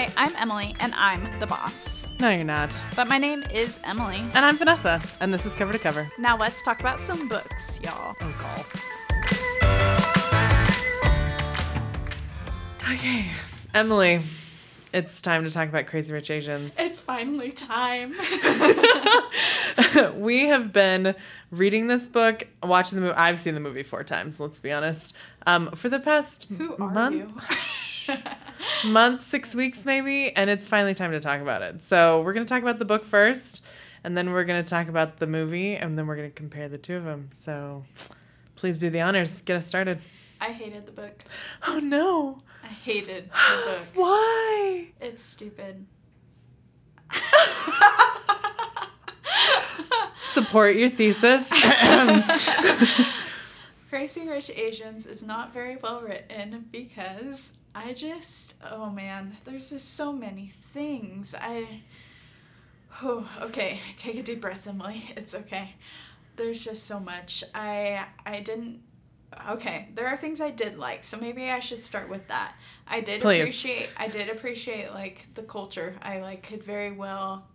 Hi, I'm Emily, and I'm the boss. No, you're not. But my name is Emily. And I'm Vanessa, and this is Cover to Cover. Now let's talk about some books, y'all. Oh, call. Okay, Emily, it's time to talk about Crazy Rich Asians. It's finally time. we have been reading this book, watching the movie. I've seen the movie four times. Let's be honest. Um, for the past Who are month, you? month, six weeks maybe, and it's finally time to talk about it. So we're gonna talk about the book first, and then we're gonna talk about the movie, and then we're gonna compare the two of them. So please do the honors. Get us started. I hated the book. Oh no! I hated the book. Why? It's stupid. Support your thesis. Crazy Rich Asians is not very well written because I just, oh man, there's just so many things. I, oh, okay, take a deep breath, Emily. It's okay. There's just so much. I, I didn't. Okay, there are things I did like, so maybe I should start with that. I did Please. appreciate. I did appreciate like the culture. I like could very well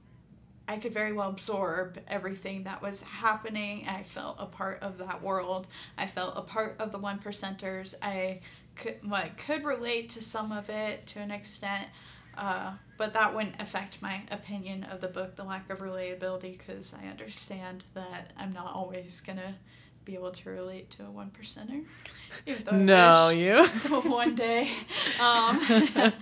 I could very well absorb everything that was happening. I felt a part of that world. I felt a part of the one percenters. I could like could relate to some of it to an extent, uh, but that wouldn't affect my opinion of the book. The lack of relatability, because I understand that I'm not always gonna be able to relate to a one percenter. even though I no, you. one day. Um,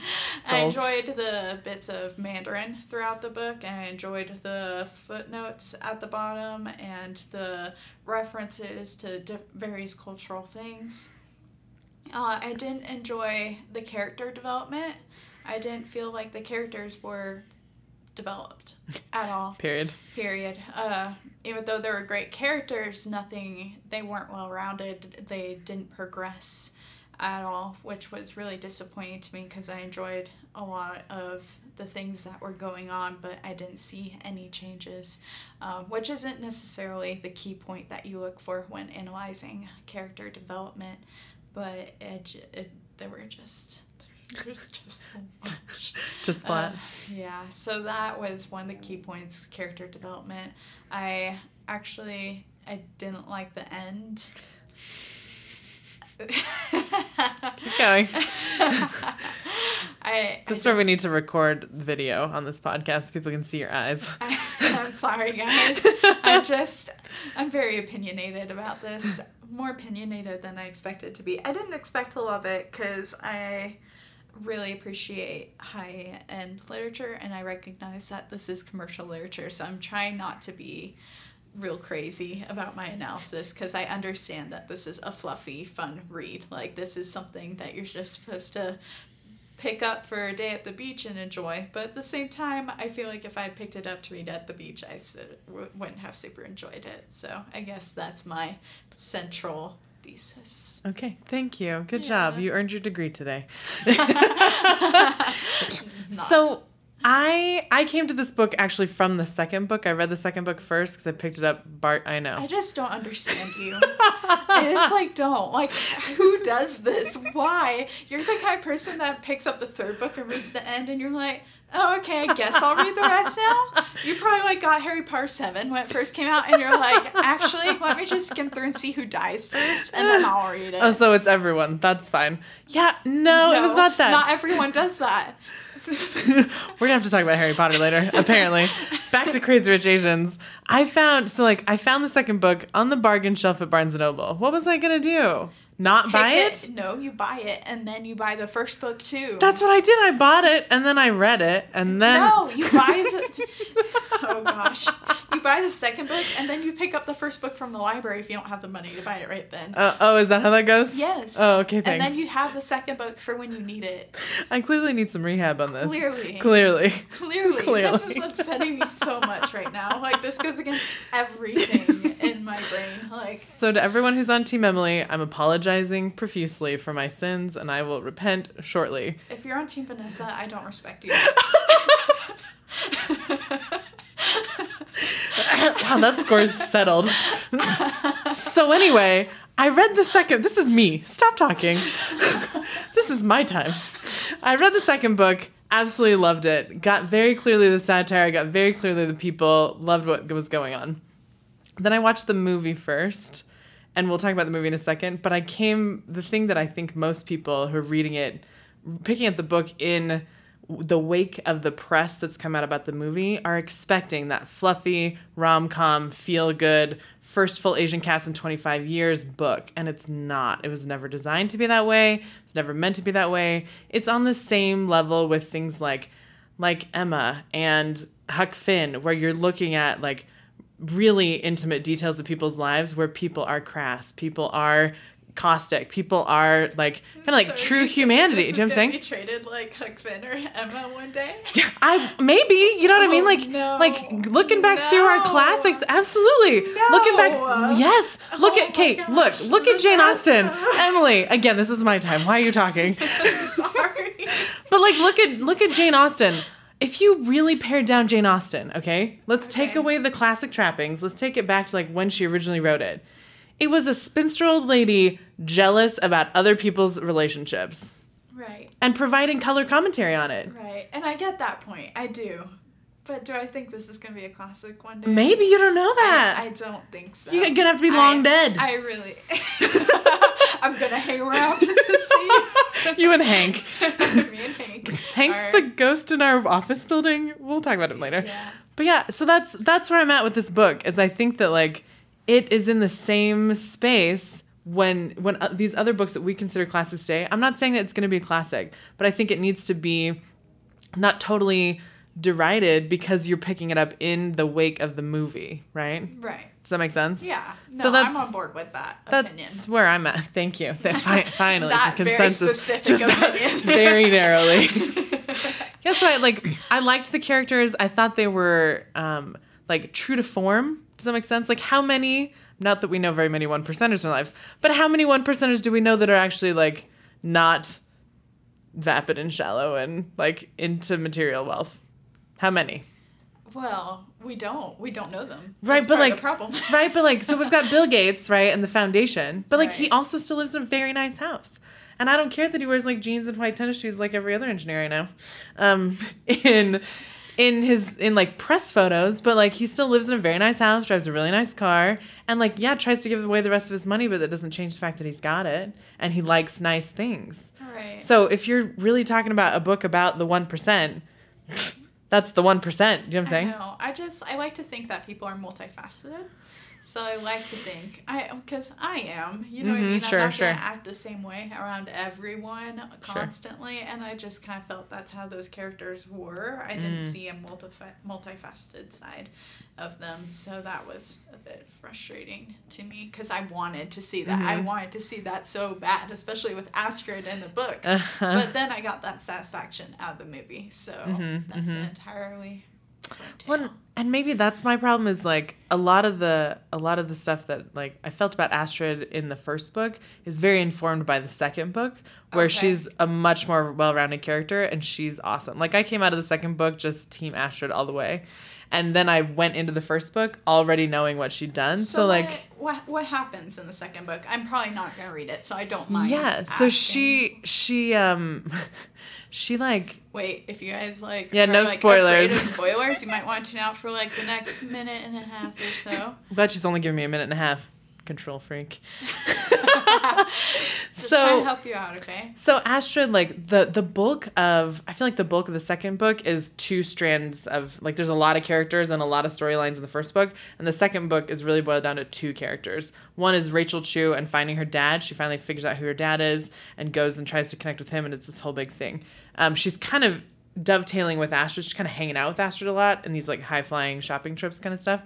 I enjoyed the bits of Mandarin throughout the book. I enjoyed the footnotes at the bottom and the references to di- various cultural things. Uh, I didn't enjoy the character development. I didn't feel like the characters were developed at all Period. period uh, even though there were great characters nothing they weren't well rounded they didn't progress at all which was really disappointing to me because i enjoyed a lot of the things that were going on but i didn't see any changes um, which isn't necessarily the key point that you look for when analyzing character development but it, it, there were just there was just so much Just flat. uh, yeah, so that was one of the key points character development. I actually I didn't like the end. Keep going. I, This is where we need to record the video on this podcast so people can see your eyes. I, I'm sorry, guys. I just, I'm very opinionated about this. More opinionated than I expected to be. I didn't expect to love it because I really appreciate high end literature and I recognize that this is commercial literature. So I'm trying not to be real crazy about my analysis because I understand that this is a fluffy, fun read. Like, this is something that you're just supposed to pick up for a day at the beach and enjoy. But at the same time, I feel like if I picked it up to read at the beach, I wouldn't have super enjoyed it. So I guess that's my central thesis. Okay, thank you. Good Yeah. job. You earned your degree today. So I I came to this book actually from the second book. I read the second book first because I picked it up. Bart, I know. I just don't understand you. I just like don't like who does this? Why? You're the kind of person that picks up the third book and reads the end, and you're like, oh okay, I guess I'll read the rest now. You probably like got Harry Potter seven when it first came out, and you're like, actually, let me just skim through and see who dies first, and then I'll read it. Oh, so it's everyone. That's fine. Yeah, no, it was not that. Not everyone does that. We're gonna have to talk about Harry Potter later. Apparently, back to Crazy Rich Asians. I found so like I found the second book on the bargain shelf at Barnes and Noble. What was I gonna do? Not buy Pick it? No, you buy it, and then you buy the first book too. That's what I did. I bought it and then I read it and then No, you buy the. oh gosh, you buy the second book and then you pick up the first book from the library if you don't have the money to buy it right then. Uh, oh, is that how that goes? yes. Oh, okay. And then you have the second book for when you need it. I clearly need some rehab on this. Clearly. Clearly. Clearly, this is upsetting me so much right now. Like this goes against everything in my brain. Like So to everyone who's on Team Emily, I'm apologizing profusely for my sins and I will repent shortly. if you're on Team Vanessa, I don't respect you. wow, that score's settled. so anyway, I read the second. This is me. Stop talking. this is my time. I read the second book. absolutely loved it. Got very clearly the satire. Got very clearly the people. Loved what was going on. Then I watched the movie first, and we'll talk about the movie in a second. But I came the thing that I think most people who are reading it, picking up the book in the wake of the press that's come out about the movie are expecting that fluffy rom-com feel good first full asian cast in 25 years book. And it's not. It was never designed to be that way. It's never meant to be that way. It's on the same level with things like like emma and huck finn where you're looking at like really intimate details of people's lives where people are crass people are caustic. People are like kind of like So true humanity. Do you know what I'm saying? Be traded like Huck Finn or Emma one day. Yeah, I maybe you know what I mean. Oh, Like no. like looking back through our classics, absolutely. Looking back, No. yes. Look Oh at Kate. gosh, Look look at Jane. Austen. Emily. Again, this is my time. Why are you talking? Sorry. But like look at look at Jane Austen. If you really pared down Jane Austen, okay? Let's take away the classic trappings. Let's take it back to like when she originally wrote it. It was a spinster old lady jealous about other people's relationships Right, and providing color commentary on it. right, and I get that point. I do, but do I think this is gonna be a classic one day? Maybe you don't know I, that. I don't think so. You're gonna have to be long I- dead. I really. I'm gonna hang around just to see. you and Hank. Me and Hank. Hank's are- the ghost in our office building. We'll talk about him later. Yeah. But yeah, so that's that's where I'm at with this book. Is I think that like it is in the same space when when uh, these other books that we consider classics today. I'm not saying that it's going to be a classic, but I think it needs to be not totally derided because you're picking it up in the wake of the movie, right? Right. Does that make sense? Yeah. No, So that's- I'm on board with that That's opinion. where I'm at. Thank you. That fi- finally That some very consensus. specific Just that very narrowly. yeah, so I like I liked the characters. I thought they were um like true to form. Does that make sense? Like how many not that we know very many one percenters in our lives, but how many one percenters do we know that are actually like not vapid and shallow and like into material wealth? How many? Well, we don't. We don't know them. Right, That's but like problem. right, but like so we've got Bill Gates, right, and the foundation. But like he also still lives in a very nice house. And I don't care that he wears like jeans and white tennis shoes like every other engineer I know. Um in in his in like press photos, but like he still lives in a very nice house, drives a really nice car, and like yeah, tries to give away the rest of his money, but that doesn't change the fact that he's got it and he likes nice things. right. So if you're really talking about a book about the 1%, that's the 1%. You know what I'm I saying? know. I just I like to think that people are multifaceted. So I like to think I because I am. You know what I Mhm, mean? sure, I'm not sure. gonna act the same way around everyone constantly, and I just kind of felt that's how those characters were. I didn't Mm. see a multifa- multifaceted side of them, so that was a bit frustrating to me because I wanted to see that. I Mhm. wanted to see that so bad, especially with Astrid in the book. Uh-huh. But then I got that satisfaction out of the movie, so Mhm, that's an mhm. entirely Well, and maybe that's my problem is like a lot of the a lot of the stuff that like I felt about Astrid in the first book is very informed by the second book where Okay. she's a much more well-rounded character and she's awesome. Like I came out of the second book just team Astrid all the way. And then I went into the first book already knowing what she'd done. So, like what, what what happens in the second book? I'm probably not gonna read it, so I don't mind. yeah, so she she um she like Wait, if you guys like Yeah, no like, spoilers. spoilers, you might want to tune out for like the next minute and a half or so. but she's only giving me a minute and a half. Control freak. So- help you out, okay? So Astrid, like the the bulk of, I feel like the bulk of the second book is two strands of like. There's a lot of characters and a lot of storylines in the first book, and the second book is really boiled down to two characters. One is Rachel Chu and finding her dad. She finally figures out who her dad is and goes and tries to connect with him, and it's this whole big thing. Um, she's kind of dovetailing with Astrid. She's kind of hanging out with Astrid a lot and these like high flying shopping trips kind of stuff.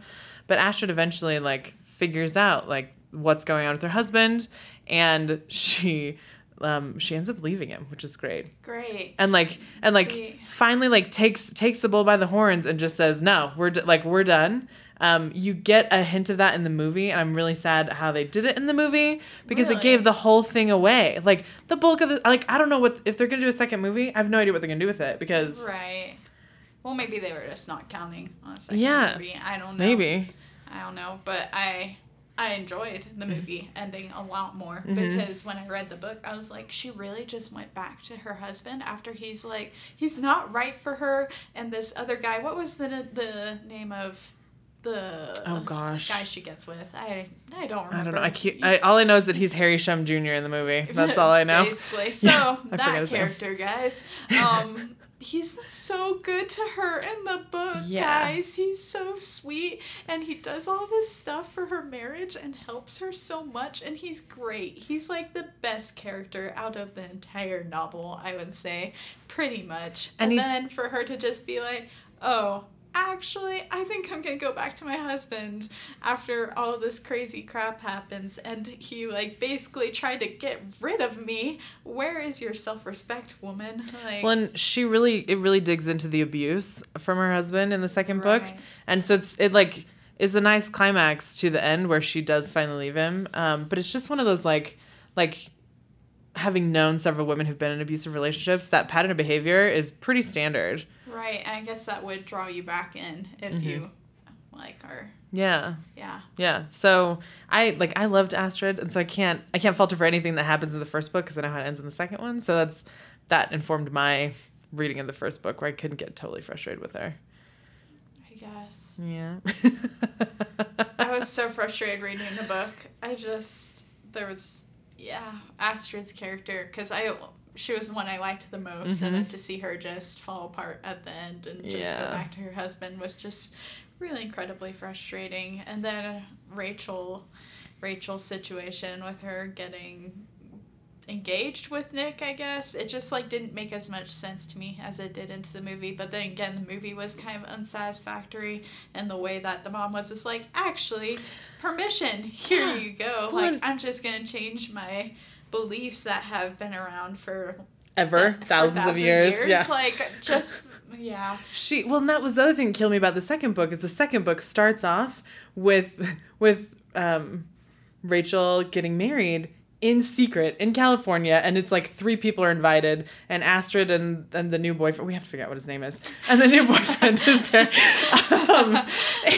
But Astrid eventually like figures out like what's going on with her husband, and she um, she ends up leaving him, which is great. Great. And like and like finally like takes takes the bull by the horns and just says no, we're d- like we're done. Um, you get a hint of that in the movie, and I'm really sad how they did it in the movie because it gave the whole thing away. Like the bulk of the like I don't know what if they're gonna do a second movie. I have no idea what they're gonna do with it because Right. Well, maybe they were just not counting on a second Yeah, movie. I don't know. maybe I don't know, but I I enjoyed the Mm-hmm. movie ending a lot more because when I read the book, I was like, she really just went back to her husband after he's like, he's not right for her, and this other guy. What was the the name of the Oh gosh. guy she gets with? I I don't remember. I don't know. I keep. I, all I know is that he's Harry Shum Jr. in the movie. That's all I know. Basically, so Yeah, that character, guys. Um, he's so good to her in the book, Yeah. guys. He's so sweet, and he does all this stuff for her marriage and helps her so much. And he's great. He's like the best character out of the entire novel, I would say, pretty much. And And, he- then for her to just be like, "Oh." Actually, I think I'm gonna go back to my husband after all this crazy crap happens, and he like basically tried to get rid of me. Where is your self-respect, woman? Like, Well, and she really, it really digs into the abuse from her husband in the second book, and so it's it like is a nice climax to the end where she does finally leave him. Um, but it's just one of those like, like having known several women who've been in abusive relationships, that pattern of behavior is pretty standard. Right, and I guess that would draw you back in if Mm-hmm. you like are, Yeah, yeah. yeah. So I like I loved Astrid, and so I can't I can't falter for anything that happens in the first book because I know how it ends in the second one. So that's that informed my reading of the first book where I couldn't get totally frustrated with her. I guess Yeah. I was so frustrated reading the book. I just there was yeah Astrid's character because I she was the one I liked the most, and then to see her just fall apart at the end and just Yeah. go back to her husband was just really incredibly frustrating. And then Rachel, Rachel's situation with her getting engaged with Nick, I guess. It just like didn't make as much sense to me as it did into the movie. But then again, the movie was kind of unsatisfactory and the way that the mom was just like, actually, permission, here you go. Well, like I'm just gonna change my beliefs that have been around for Ever, for thousands, of years. Yeah. Like just yeah. She well, and that was the other thing that killed me about the second book is the second book starts off with with um, Rachel getting married in secret in California, and it's like three people are invited, and Astrid and and the new boyfriend. We have to figure out what his name is, and the new boyfriend is there, um,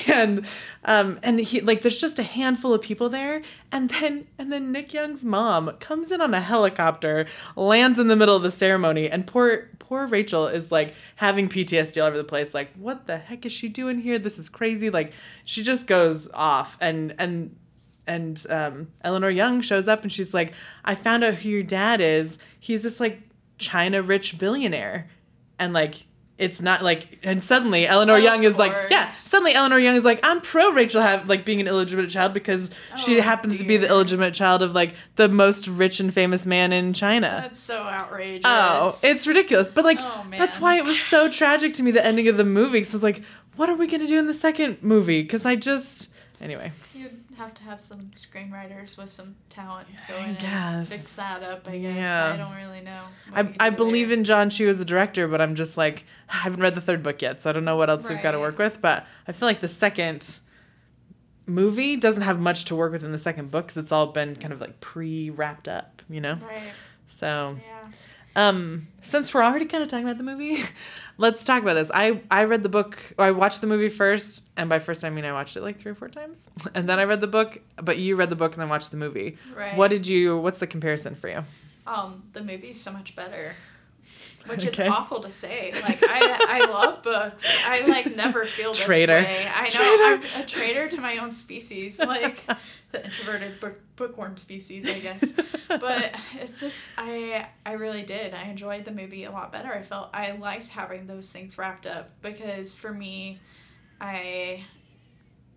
and um, and he like there's just a handful of people there, and then and then Nick Young's mom comes in on a helicopter, lands in the middle of the ceremony, and poor poor Rachel is like having PTSD all over the place. Like, what the heck is she doing here? This is crazy. Like, she just goes off, and and and um, Eleanor Young shows up, and she's like, I found out who your dad is. He's this like China rich billionaire, and like. It's not like, and suddenly Eleanor Young is like, yeah. Suddenly Eleanor Young is like, I'm pro Rachel have like being an illegitimate child because she Oh, happens to be the illegitimate child of like the most rich and famous man in China. That's so outrageous. Oh, it's ridiculous. But like, Oh, that's why it was so tragic to me, the ending of the movie. Because I was like, what are we going to do in the second movie? Because I just. Anyway. You'd have to have some screenwriters with some talent go I in and fix that up, I guess. Yeah. I don't really know. I, I believe there. in Jon Chu as a director, but I'm just like, I haven't read the third book yet, so I don't know what else we've got to work with. But I feel like the second movie doesn't have much to work with in the second book because it's all been kind of like pre wrapped up, you know? Right. So. Yeah. Um, since we're already kind of talking about the movie, let's talk about this. I I read the book. I watched the movie first, and by first I mean I watched it like three or four times, and then I read the book. But you read the book and then watched the movie. Right. What did you? What's the comparison for you? Um, the movie's so much better. Which Okay. is awful to say. Like I, I love books. I like never feel this Traitor. way. I know Traitor. I'm a traitor to my own species, like the introverted book, bookworm species, I guess. But it's just I I really did. I enjoyed the movie a lot better. I felt I liked having those things wrapped up because for me, I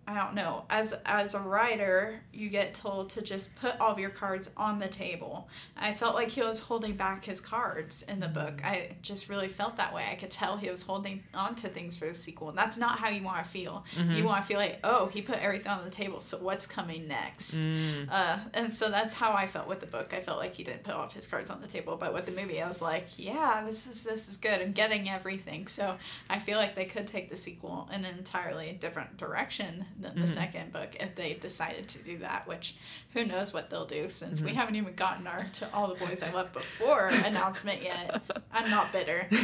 I don't know. As as a writer, you get told to just put all of your cards on the table. I felt like he was holding back his cards in the book. I just really felt that way. I could tell he was holding on to things for the sequel. And that's not how you want to feel. You want to feel like, oh, he put everything on the table, so what's coming next? Mm. Uh, and so that's how I felt with the book. I felt like he didn't put all of his cards on the table, but with the movie, I was like, yeah, this is this is good. I'm getting everything. So I feel like they could take the sequel in an entirely different direction than the second book if they decided to do that. Which who knows what they'll do since we haven't even gotten our to all the boys I love before announcement yet. I'm not bitter.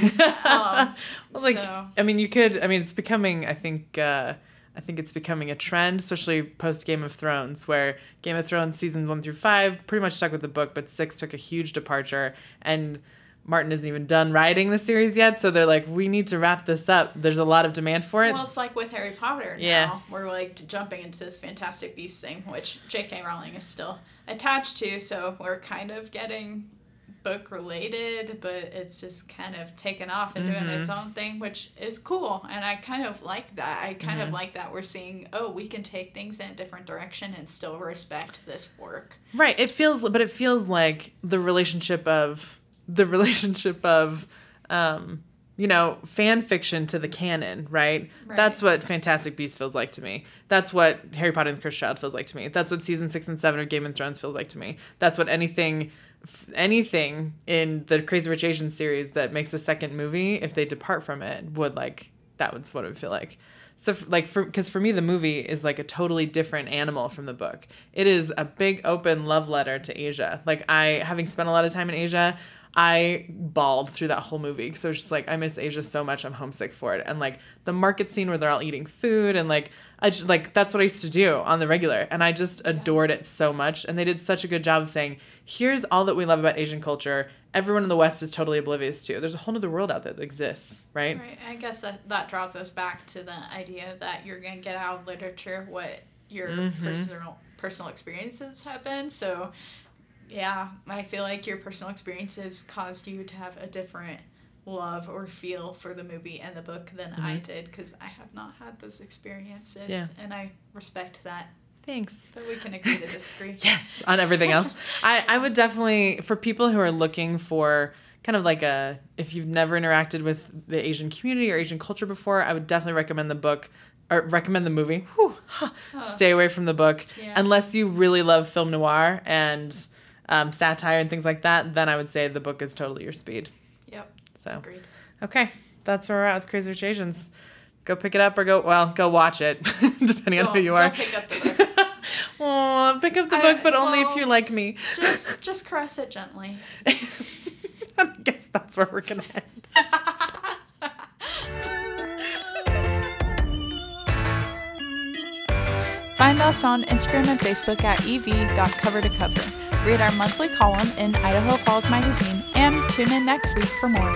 Um, Well, like so I mean, you could. I mean, it's becoming. I think. uh I think it's becoming a trend, especially post Game of Thrones, where Game of Thrones seasons one through five pretty much stuck with the book, but six took a huge departure. And Martin isn't even done writing the series yet, so they're like, we need to wrap this up. There's a lot of demand for it. Well, it's like with Harry Potter now. Yeah. We're like jumping into this Fantastic Beast thing, which J.K. Rowling is still attached to, so we're kind of getting book related, but it's just kind of taken off and doing its Mm-hmm. own thing, which is cool. And I kind of like that. I kind Mm-hmm. of like that we're seeing, oh, we can take things in a different direction and still respect this work. Right. It feels, but it feels like the relationship of the relationship of, um, you know, fan fiction to the canon, right? Right. That's what Fantastic Beasts feels like to me. That's what Harry Potter and the Cursed Child feels like to me. That's what season six and seven of Game of Thrones feels like to me. That's what anything, anything in the Crazy Rich Asians series that makes a second movie, if they depart from it, would like that was what it would feel like. So, like, for because for me, the movie is like a totally different animal from the book. It is a big open love letter to Asia. Like, I having spent a lot of time in Asia, I bawled through that whole movie because I was just like, I miss Asia so much. I'm homesick for it. And like the market scene where they're all eating food and like I just like that's what I used to do on the regular, and I just adored it so much. And they did such a good job of saying, here's all that we love about Asian culture. Everyone in the West is totally oblivious to. There's a whole other world out there that exists, right? Right. I guess that, that draws us back to the idea that you're going to get out of literature what your Mm-hmm. personal personal experiences have been. So, yeah, I feel like your personal experiences caused you to have a different love or feel for the movie and the book than I did because I have not had those experiences. Mm-hmm. Yeah. And I respect that. Thanks. But we can agree to disagree. Yes, on everything else. I, I would definitely, for people who are looking for kind of like a, if you've never interacted with the Asian community or Asian culture before, I would definitely recommend the book or recommend the movie. Whew, huh. Stay away from the book. Yeah. Unless you really love film noir and um, satire and things like that, then I would say the book is totally your speed. Yep. So, Agreed. okay, that's where we're at with Crazy Rich Asians. Go pick it up or go, well, go watch it, depending on who you are. don't pick up the book. Oh, pick up the I- book, but only if you're like me. just just caress it gently. I guess that's where we're gonna end. Find us on Instagram and Facebook at ev.cover2cover. Read our monthly column in Idaho Falls Magazine and tune in next week for more.